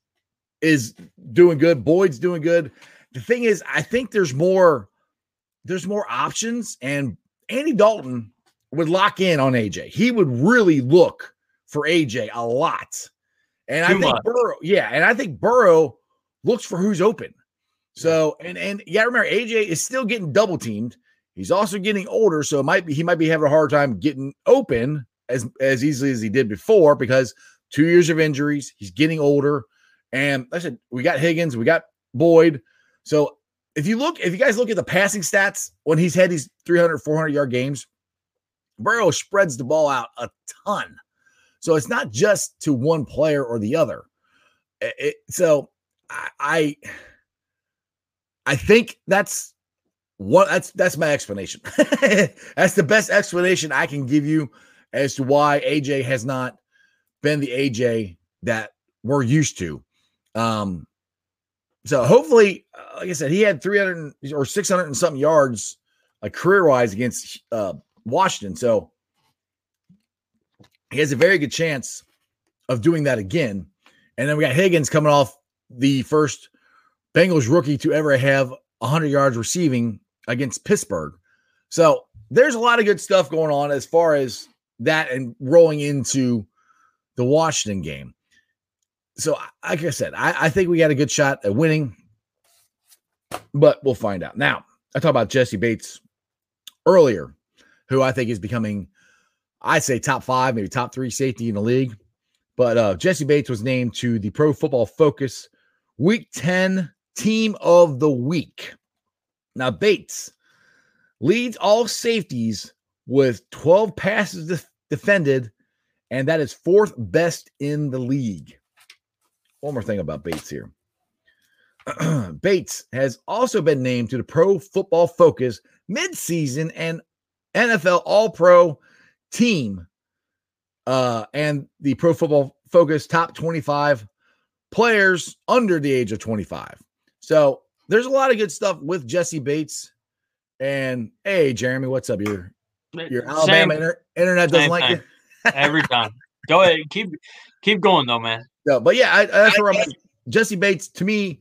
is doing good. Boyd's doing good. The thing is, I think there's more. There's more options, and Andy Dalton would lock in on AJ. He would really look for AJ a lot. And Too I think much. Burrow, yeah, and I think Burrow looks for who's open. So, and and yeah, remember AJ is still getting double teamed. He's also getting older, so it might be he might be having a hard time getting open as as easily as he did before because two years of injuries. He's getting older, and like I said we got Higgins, we got Boyd. So if you look, if you guys look at the passing stats when he's had these 300, 400 yard games, Burrow spreads the ball out a ton. So it's not just to one player or the other. It, so I, I think that's what that's that's my explanation. (laughs) that's the best explanation I can give you as to why AJ has not been the AJ that we're used to. Um, so hopefully, uh, like I said, he had 300 or 600 and something yards, like career wise against uh, Washington. So he has a very good chance of doing that again. And then we got Higgins coming off the first Bengals rookie to ever have 100 yards receiving against Pittsburgh. So there's a lot of good stuff going on as far as that and rolling into the Washington game so like I said, I, I think we got a good shot at winning, but we'll find out. Now, I talked about Jessie Bates earlier, who I think is becoming, I'd say top five, maybe top three safety in the league. But uh, Jessie Bates was named to the Pro Football Focus Week 10 Team of the Week. Now, Bates leads all safeties with 12 passes def- defended, and that is fourth best in the league. One more thing about Bates here. (clears throat) Bates has also been named to the Pro Football Focus midseason and NFL All Pro team uh, and the Pro Football Focus top 25 players under the age of 25. So there's a lot of good stuff with Jessie Bates. And hey, Jeremy, what's up? Your your Alabama inter- internet doesn't like you (laughs) every time. Go ahead, keep keep going though, man. No, but yeah, I, that's where I'm. Jessie Bates to me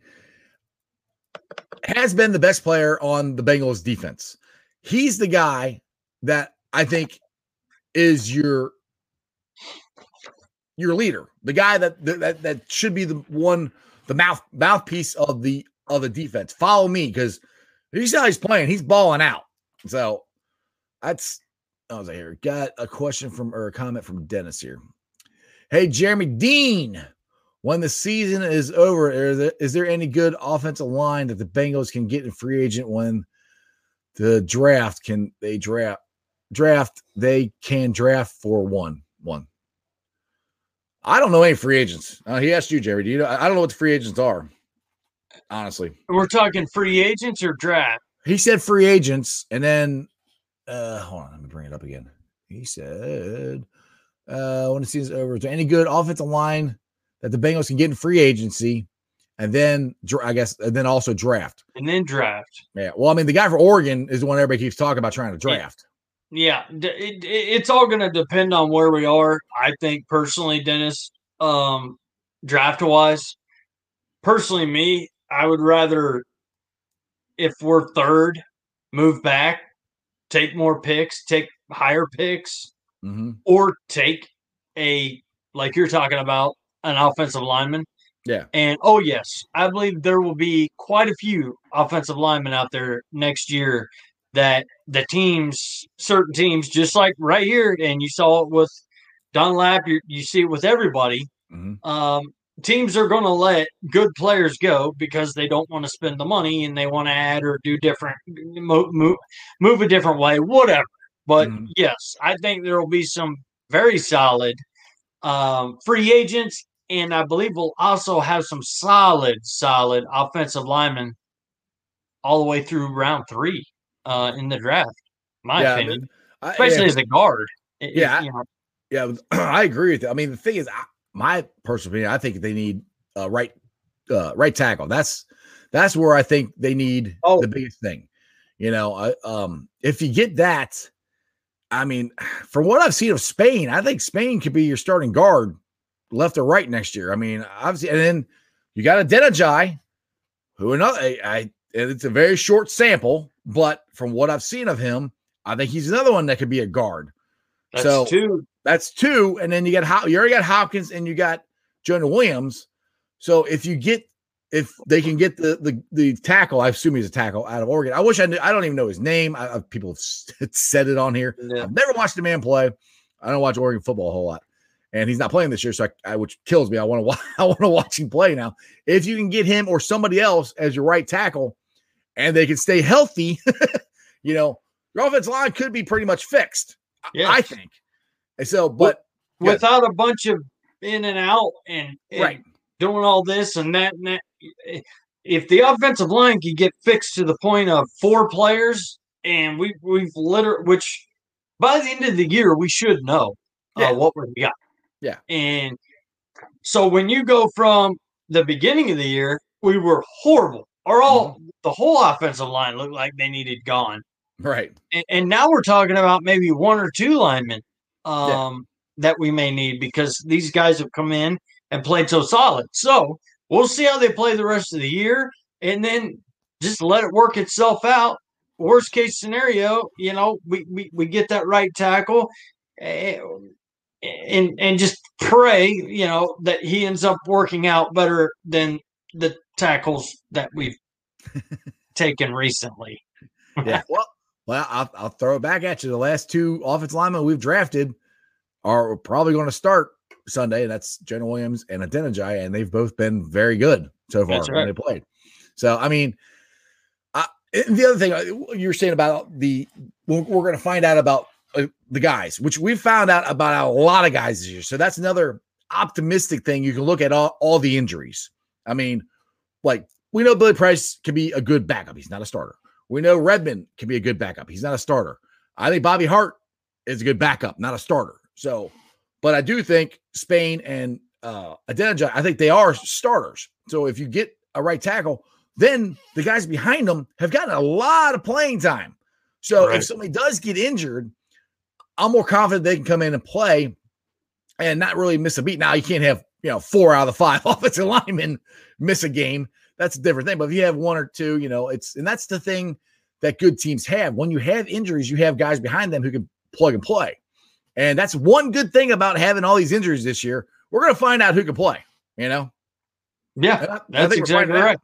has been the best player on the Bengals defense. He's the guy that I think is your your leader, the guy that that that should be the one, the mouth mouthpiece of the of the defense. Follow me because you see how he's playing. He's balling out. So that's I was like, here. Got a question from or a comment from Dennis here. Hey, Jeremy Dean, when the season is over, is there, is there any good offensive line that the Bengals can get in free agent when the draft can they draft draft they can draft for one one. I don't know any free agents. Uh, he asked you, Jerry. Do you know? I don't know what the free agents are. Honestly, we're talking free agents or draft. He said free agents, and then uh, hold on, let me bring it up again. He said uh, when the season's over. Is there any good offensive line that the Bengals can get in free agency? And then I guess, and then also draft. And then draft. Yeah. Well, I mean, the guy for Oregon is the one everybody keeps talking about trying to draft. Yeah, it, it, it's all going to depend on where we are. I think personally, Dennis, um, draft wise, personally, me, I would rather, if we're third, move back, take more picks, take higher picks, mm-hmm. or take a like you're talking about an offensive lineman. Yeah. And oh yes, I believe there will be quite a few offensive linemen out there next year that the teams, certain teams, just like right here, and you saw it with Dunlap, you, you see it with everybody. Mm-hmm. Um, teams are going to let good players go because they don't want to spend the money and they want to add or do different, move, move, move a different way, whatever. But mm-hmm. yes, I think there will be some very solid um, free agents, and I believe we'll also have some solid, solid offensive linemen all the way through round three. uh, in the draft. My yeah, opinion, I, especially yeah. as a guard. Yeah, you know. yeah, (clears throat) I agree with you. I mean, the thing is, my personal opinion, I think they need uh, right uh, right tackle. That's that's where I think they need oh. the biggest thing. You know, I, um, if you get that, I mean, from what I've seen of Spain, I think Spain could be your starting guard, left or right next year. I mean, obviously, and then you got a Adeniji, who another I, I it's a very short sample, but from what I've seen of him, I think he's another one that could be a guard. That's so two. That's two, and then you got you already got Hopkins and you got Jonah Williams. So if you get if they can get the the the tackle, I assume he's a tackle out of Oregon. I wish I knew. I don't even know his name. I, I, people have (laughs) said it on here. Yeah. I've never watched a man play. I don't watch Oregon football a whole lot, and he's not playing this year, so I, I which kills me. I want to (laughs) I want to watch him play now. If you can get him or somebody else as your right tackle, and they can stay healthy, (laughs) you know, your offensive line could be pretty much fixed. Yeah. I think. And so, but without a bunch of in and out and, and right. doing all this and that and that if the offensive line can get fixed to the point of four players, and we we've literally, which by the end of the year we should know uh, yeah. uh, what we got. Yeah, and so when you go from the beginning of the year, we were horrible, or all mm-hmm. the whole offensive line looked like they needed gone. Right, and, and now we're talking about maybe one or two linemen um, yeah. that we may need because these guys have come in and played so solid. So We'll see how they play the rest of the year and then just let it work itself out. Worst case scenario, you know, we, we, we get that right tackle and, and and just pray, you know, that he ends up working out better than the tackles that we've (laughs) taken recently. yeah. (laughs) Well, well, I'll, I'll throw it back at you. The last two offensive linemen we've drafted are probably going to start Sunday, and that's Jonah Williams and Adeniji, and they've both been very good so far right. when they played. So, I mean, I, the other thing uh, you were saying about the, we're, we're going to find out about uh, the guys, which we found out about a lot of guys this year. So that's another optimistic thing. You can look at all, all the injuries. I mean, like we know Billy Price can be a good backup. He's not a starter. We know Redmond can be a good backup. He's not a starter. I think Bobby Hart is a good backup, not a starter. So but I do think Spain and uh Adeniji, I think they are starters. So if you get a right tackle, then the guys behind them have gotten a lot of playing time. So right. if somebody does get injured, I'm more confident they can come in and play and not really miss a beat. Now you can't have you know four out of the five (laughs) offensive linemen miss a game. That's a different thing. But if you have one or two, you know, it's and that's the thing that good teams have. When you have injuries, you have guys behind them who can plug and play. And that's one good thing about having all these injuries this year. We're going to find out who can play, you know? Yeah, that's exactly right.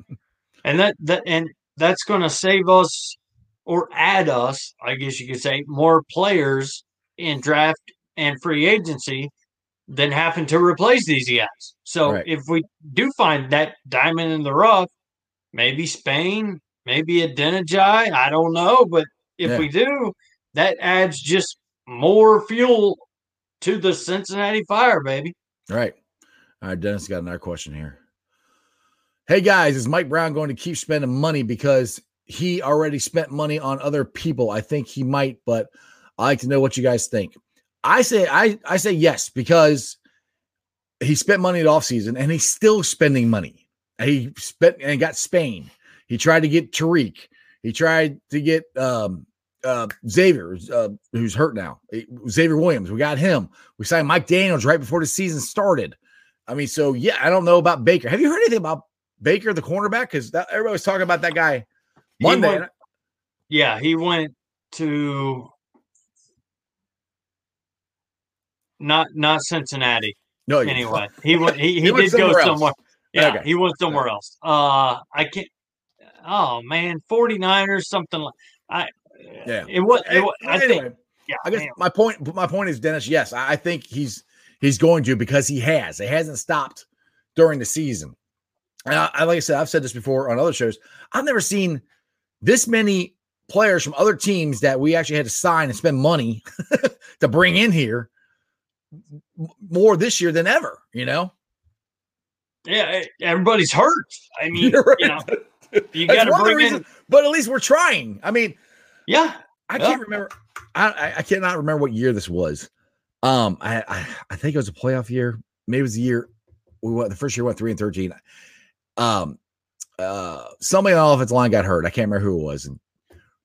And that, that, and that's going to save us or add us, I guess you could say, more players in draft and free agency than happen to replace these guys. So right. if we do find that diamond in the rough, maybe Spain, maybe Adeniji, I don't know. But if yeah. we do, that adds just more fuel to the Cincinnati Fire, baby. All right. All right, Dennis got another question here. Hey guys, is Mike Brown going to keep spending money because he already spent money on other people? I think he might, but I like to know what you guys think. I say I I say yes because he spent money at offseason and he's still spending money. He spent and got Spain. He tried to get Tariq. He tried to get um uh, Xavier, uh, who's hurt now. Xavier Williams, we got him. We signed Mike Daniels right before the season started. I mean, so yeah, I don't know about Baker. Have you heard anything about Baker, the cornerback? Because everybody was talking about that guy Monday. He went, yeah, he went to not not Cincinnati. No, anyway, (laughs) he went. He, he, he did go somewhere. Yeah, okay. he went somewhere else. Uh, I can't. Oh man, 49ers, something like I yeah, it was. It was I anyway, think. Yeah, I guess man. my point. My point is, Dennis. Yes, I think he's he's going to because he has. It hasn't stopped during the season. And I, like I said, I've said this before on other shows. I've never seen this many players from other teams that we actually had to sign and spend money (laughs) to bring in here more this year than ever. You know. Yeah, everybody's hurt. I mean, (laughs) right. you know, you got to bring in. But at least we're trying. I mean, Yeah, I yeah. can't remember. I, I cannot remember what year this was. Um, I, I I think it was a playoff year. Maybe it was the year we went. The first year we went three and thirteen. Um, uh, somebody on the offensive line got hurt. I can't remember who it was. And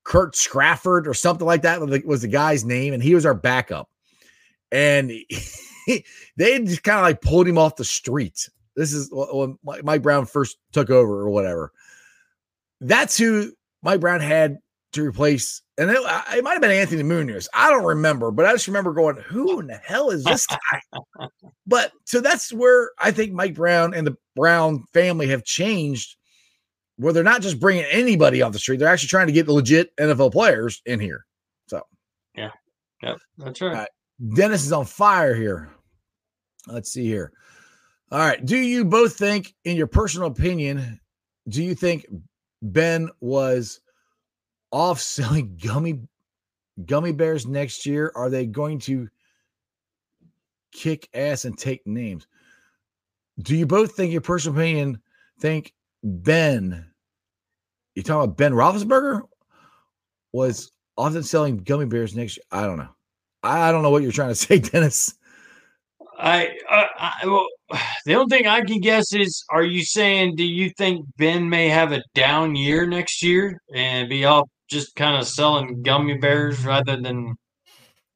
Kurt Scrafford or something like that was the, was the guy's name, and he was our backup. And he, (laughs) they just kind of like pulled him off the street. This is when Mike Brown first took over or whatever. That's who Mike Brown had to replace, and it, it might have been Anthony Munoz. I don't remember, but I just remember going, "Who in the hell is this guy?" (laughs) but so that's where I think Mike Brown and the Brown family have changed, where they're not just bringing anybody off the street; they're actually trying to get the legit NFL players in here. So, yeah, yep, that's right. Dennis is on fire here. Let's see here. All right. Do you both think, in your personal opinion, do you think Ben was off (laughs) selling gummy gummy bears next year? Are they going to kick ass and take names? Do you both think, your personal opinion, think Ben, you talking about Ben Roethlisberger, was often selling gummy bears next year? I don't know. I don't know what you're trying to (laughs) say, Dennis. I, I, I well, (sighs) the only thing I can guess is, are you saying, do you think Ben may have a down year next year and be off just kind of selling gummy bears rather than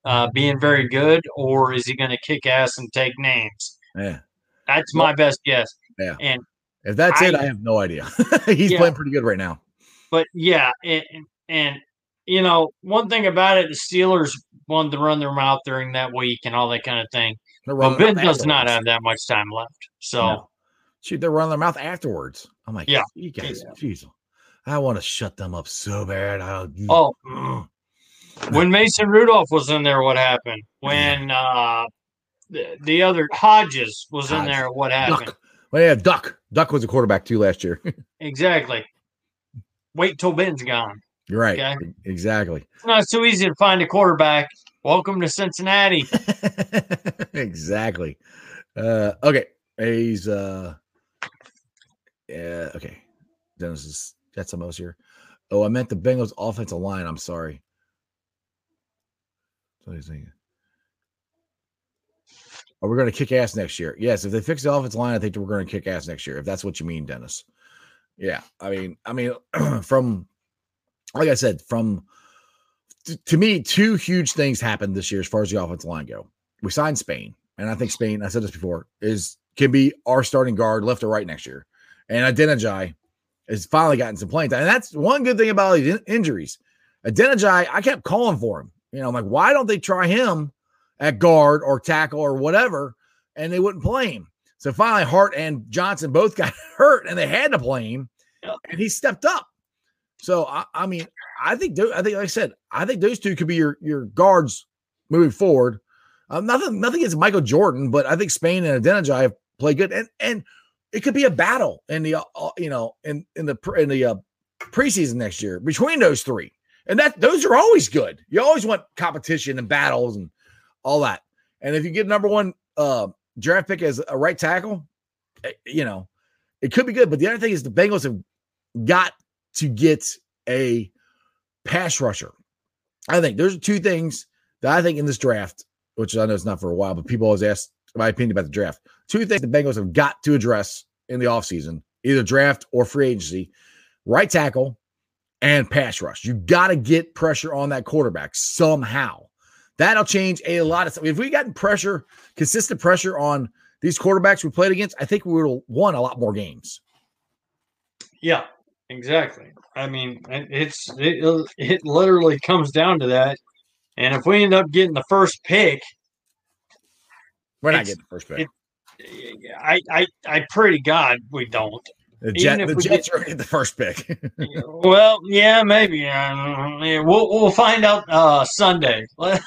uh, being very good, or is he going to kick ass and take names? Yeah, that's my best guess. Yeah, and if that's I, it, I have no idea. (laughs) He's yeah, playing pretty good right now. But yeah, and, and you know, one thing about it, the Steelers wanted to run their mouth during that week and all that kind of thing. But Ben does not have that much time left. So, no. shoot, they're running their mouth afterwards. I'm like, yeah, you guys, yeah. I want to shut them up so bad. I, oh, mm. (clears throat) when Mason Rudolph was in there, what happened? When uh, the, the other Hodges was Hodges. in there, what happened? Duck. Well, yeah, Duck. Duck was a quarterback too last year. (laughs) exactly. Wait till Ben's gone. You're right. Okay? Exactly. It's not so easy to find a quarterback. Welcome to Cincinnati. (laughs) exactly. Uh, okay. He's uh yeah, okay. Dennis is some else here. Oh, I meant the Bengals offensive line. I'm sorry. What are you thinking? Are oh, we going to kick ass next year? Yes. If they fix the offensive line, I think we're going to kick ass next year. If that's what you mean, Dennis. Yeah. I mean, I mean, (clears throat) from like I said, from to me, two huge things happened this year as far as the offensive line go. We signed Spain, and I think Spain, I said this before, is can be our starting guard left or right next year. And Adeniji has finally gotten some playing time. And that's one good thing about these injuries. Adeniji, I kept calling for him. You know, I'm like, why don't they try him at guard or tackle or whatever? And they wouldn't play him. So finally, Hart and Johnson both (laughs) got hurt and they had to play him. And he stepped up. So I, I mean, I think I think like I said, I think those two could be your your guards moving forward. Um, nothing nothing against Michael Jordan, but I think Spain and Adeniji have played good, and and it could be a battle in the uh, you know in in the in the uh, preseason next year between those three, and that those are always good. You always want competition and battles and all that. And if you get number one uh, draft pick as a right tackle, eh, you know it could be good. But the other thing is the Bengals have got to get a pass rusher. I think there's two things that I think in this draft, which I know it's not for a while, but people always ask my opinion about the draft. Two things the Bengals have got to address in the offseason, either draft or free agency right tackle and pass rush. You got to get pressure on that quarterback somehow. That'll change a lot of stuff. If we gotten pressure, consistent pressure on these quarterbacks we played against, I think we would have won a lot more games. Yeah, Exactly. I mean, it's it, uh, it literally comes down to that. And if we end up getting the first pick, we're not getting the first pick. It, I, I, I pray to God we don't. The, Jet, the Jets get, are the first pick. (laughs) well, yeah, maybe. Yeah, we'll we'll find out uh, Sunday. (laughs) Let,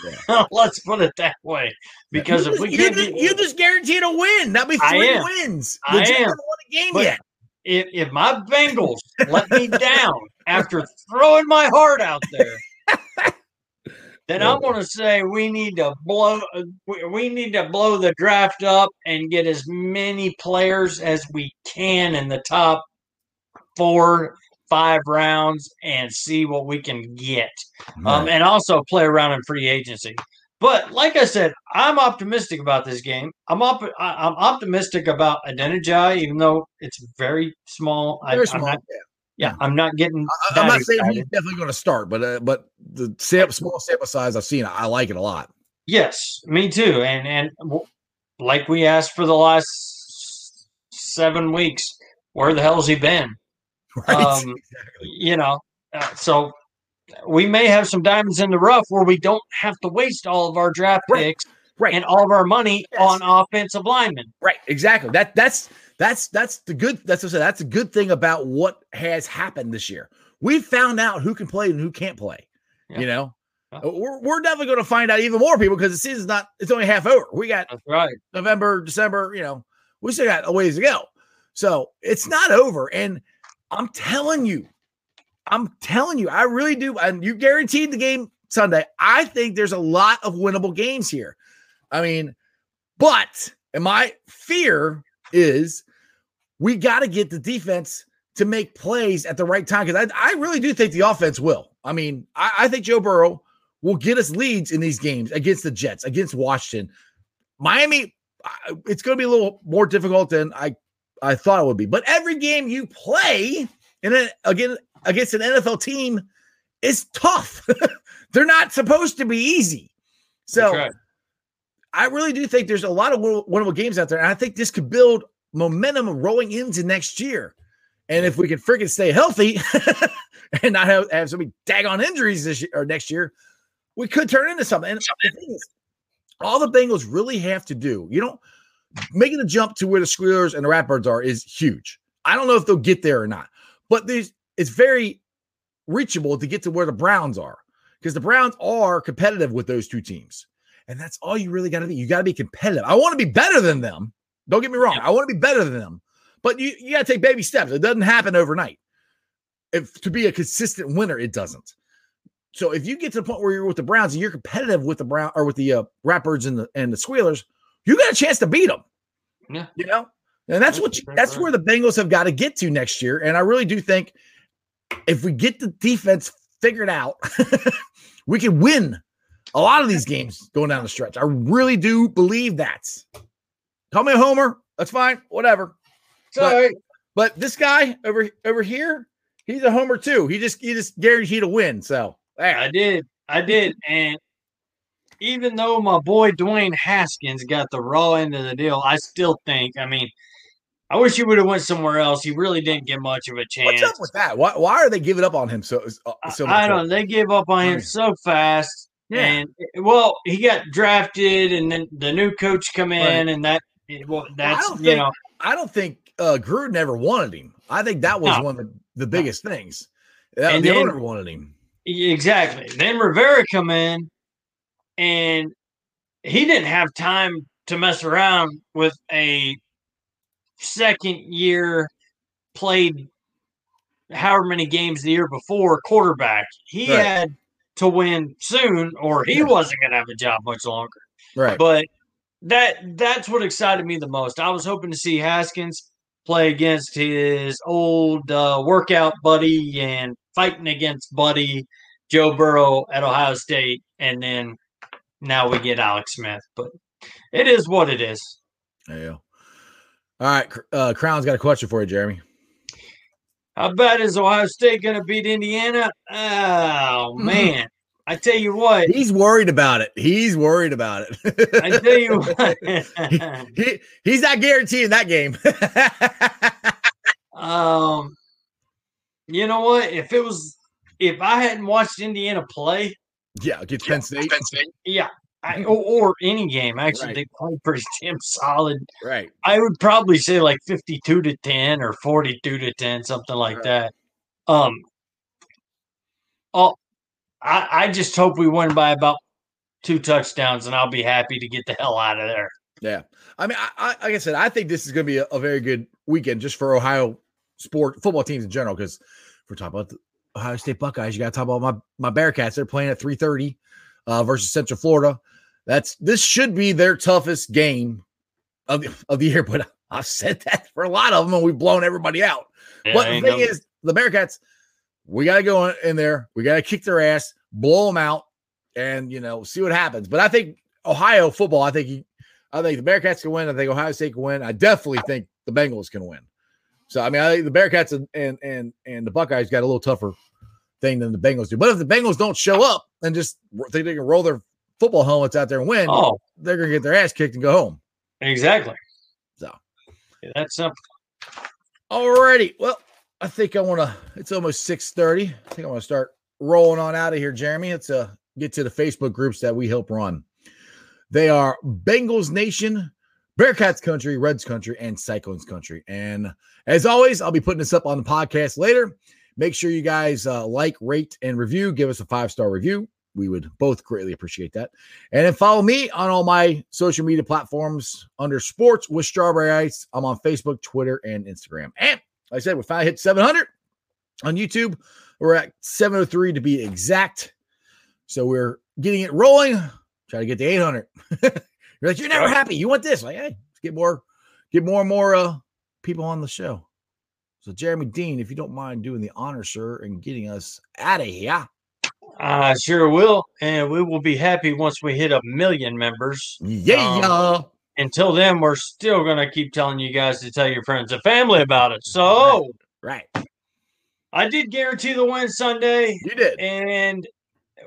us put it that way. Because you if we you, just, you just guaranteed a win. That'll be three wins. The I Jets am. haven't won a game but, yet if, if my Bengals let me down after throwing my heart out there, (laughs) then I'm going to say we need to blow we need to blow the draft up and get as many players as we can in the top four five rounds and see what we can get, um, and also play around in free agency. But like I said, I'm optimistic about this game. I'm up. I'm optimistic about Adeniji, even though it's very small. Very I, small. I'm not, yeah, I'm not getting. I, am not saying he's definitely going to start, but uh, but the sam- small sample size I've seen, I like it a lot. Yes, me too. And and like we asked for the last seven weeks, where the hell's he been? (laughs) Right? Um, exactly. You know, uh, so we may have some diamonds in the rough where we don't have to waste all of our draft Right, picks Right. and all of our money Yes. on offensive linemen. Right, exactly. That that's that's that's the good. That's what I said. That's a good thing about what has happened this year. We found out who can play and who can't play. Yeah. You know, Yeah. Uh, we're we're definitely going to find out even more people because the season's not. It's only half over. We got That's right. November, December. You know, we still got a ways to go. So it's not over. And I'm telling you, I'm telling you, I really do. And you guaranteed the game Sunday. I think there's a lot of winnable games here. I mean, but and my fear is we got to get the defense to make plays at the right time because I, I really do think the offense will. I mean, I, I think Joe Burrow will get us leads in these games against the Jets, against Washington. Miami, it's going to be a little more difficult than I, I thought it would be. But every game you play in a, again against an NFL team is tough. (laughs) They're not supposed to be easy. So I really do think there's a lot of win- winnable games out there, and I think this could build momentum rolling into next year. And if we can freaking stay healthy (laughs) and not have, have so many daggone injuries this year or next year, we could turn into something. And the thing is, all the Bengals really have to do, you know, making the jump to where the Squealers and the Ratbirds are is huge. I don't know if they'll get there or not, but there's it's very reachable to get to where the Browns are because the Browns are competitive with those two teams. And that's all you really got to be. You got to be competitive. I want to be better than them. Don't get me wrong. I want to be better than them. But you, you got to take baby steps. It doesn't happen overnight. If to be a consistent winner, it doesn't. So if you get to the point where you're with the Browns and you're competitive with the Brown or with the uh, Ratbirds and the and the Squealers, you got a chance to beat them. Yeah. You know, and that's what you, that's where the Bengals have got to get to next year. And I really do think if we get the defense figured out, (laughs) we can win a lot of these games going down the stretch. I really do believe that. Call me a homer. That's fine. Whatever. Sorry. But this guy over over here, he's a homer too. He just he just guaranteed a win. So there. I did. I did. And even though my boy Dwayne Haskins got the raw end of the deal, I still think, I mean, I wish he would have went somewhere else. He really didn't get much of a chance. What's up with that? Why, why are they giving up on him so uh, so much? I don't know. They gave up on him so fast. Yeah. And well, he got drafted, and then the new coach come in, Right. and that well, that's don't you think- know I don't think uh, Gruden ever wanted him. I think that was No. one of the, the biggest things. That, And the then- owner wanted him. exactly. Then Rivera come in, and he didn't have time to mess around with a second year played however many games the year before quarterback. He Right. had to win soon, or he Yeah. wasn't going to have a job much longer. Right. But that that's what excited me the most. I was hoping to see Haskins play against his old uh, workout buddy and fighting against buddy Joe Burrow at Ohio State, and then now we get Alex Smith. But it is what it is. Go. All right. Uh, Crown's got a question for you, Jeremy. How bad is Ohio State going to beat Indiana? Oh (laughs) man, I tell you what. He's worried about it. He's worried about it. I tell you (laughs) what. he, he's not guaranteeing that game. (laughs) Um, you know what? If it was, if I hadn't watched Indiana play, yeah, against Penn State. yeah, I, or, or any game, actually, Right. they played pretty damn solid. Right. I would probably say like fifty-two to ten or forty-two to ten, something like Right. that. Um, oh, I, I just hope we win by about two touchdowns, and I'll be happy to get the hell out of there. Yeah. I mean, I, I, like I said, I think this is going to be a, a very good weekend just for Ohio sport football teams in general. Because if we're talking about the Ohio State Buckeyes, you got to talk about my my Bearcats. They're playing at three thirty uh, versus Central Florida. That's this should be their toughest game of the, of the year. (laughs) But I've said that for a lot of them, and we've blown everybody out. Yeah, but the thing no- is, the Bearcats we got to go in there. We got to kick their ass, blow them out, and you know see what happens. But I think Ohio football. I think he, I think the Bearcats can win. I think Ohio State can win. I definitely think the Bengals can win. So I mean, I think the Bearcats and and and, and the Buckeyes got a little tougher thing than the Bengals do. But if the Bengals don't show up and just think they can roll their football helmets out there and win, oh. they're gonna get their ass kicked and go home. Exactly. So yeah, that's simple. Alrighty. Well, I think I want to. It's almost six thirty. I think I want to start rolling on out of here, Jeremy. Let's uh, get to the Facebook groups that we help run. They are Bengals Nation, Bearcats Country, Reds Country, and Cyclones Country. And as always, I'll be putting this up on the podcast later. Make sure you guys uh, like, rate, and review. Give us a five star review. We would both greatly appreciate that. And then follow me on all my social media platforms under sports with Strawberry Ice. I'm on Facebook, Twitter, and Instagram. And like I said, we finally hit 700 on YouTube. We're at 703 to be exact. So we're getting it rolling. Try to get to 800. (laughs) you're like, you're never happy. You want this? Like, hey, let's get more, get more and more uh, people on the show. So, Jeremy Dean, if you don't mind doing the honor, sir, and getting us out of here. I sure will. And we will be happy once we hit a million members. Yeah. Um, until then, we're still going to keep telling you guys to tell your friends and family about it. So, right. right. I did guarantee the win Sunday. You did. And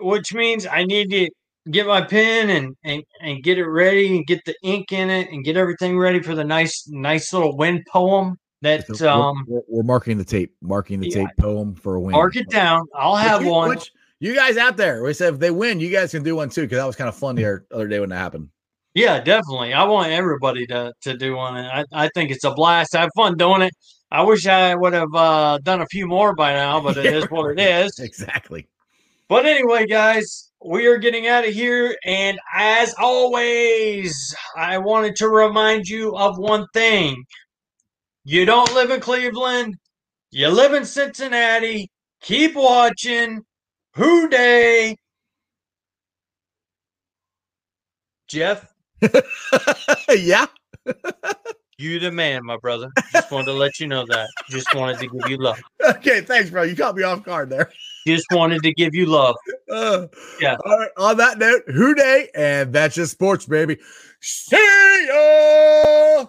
which means I need to get my pen and, and and get it ready and get the ink in it and get everything ready for the nice nice little win poem that so um we're, we're, marking the tape marking the yeah, tape poem for a win mark it down i'll have you, one which, you guys out there we said if they win you guys can do one too because that was kind of fun the other day when that happened yeah definitely i want everybody to to do one and i, I think it's a blast i have fun doing it i wish i would have uh, done a few more by now but it yeah, is what it (laughs) is exactly but anyway guys we are getting out of here. And as always, I wanted to remind you of one thing. You don't live in Cleveland, you live in Cincinnati. Keep watching. Who Dey? Jeff? (laughs) yeah. you the man, my brother. Just wanted to let you know that. Just wanted to give you love. Okay, thanks, bro. You caught me off guard there. Just wanted to give you love. (laughs) Uh, yeah. All right. On that note, Who Dey, and that's just sports, baby. See ya.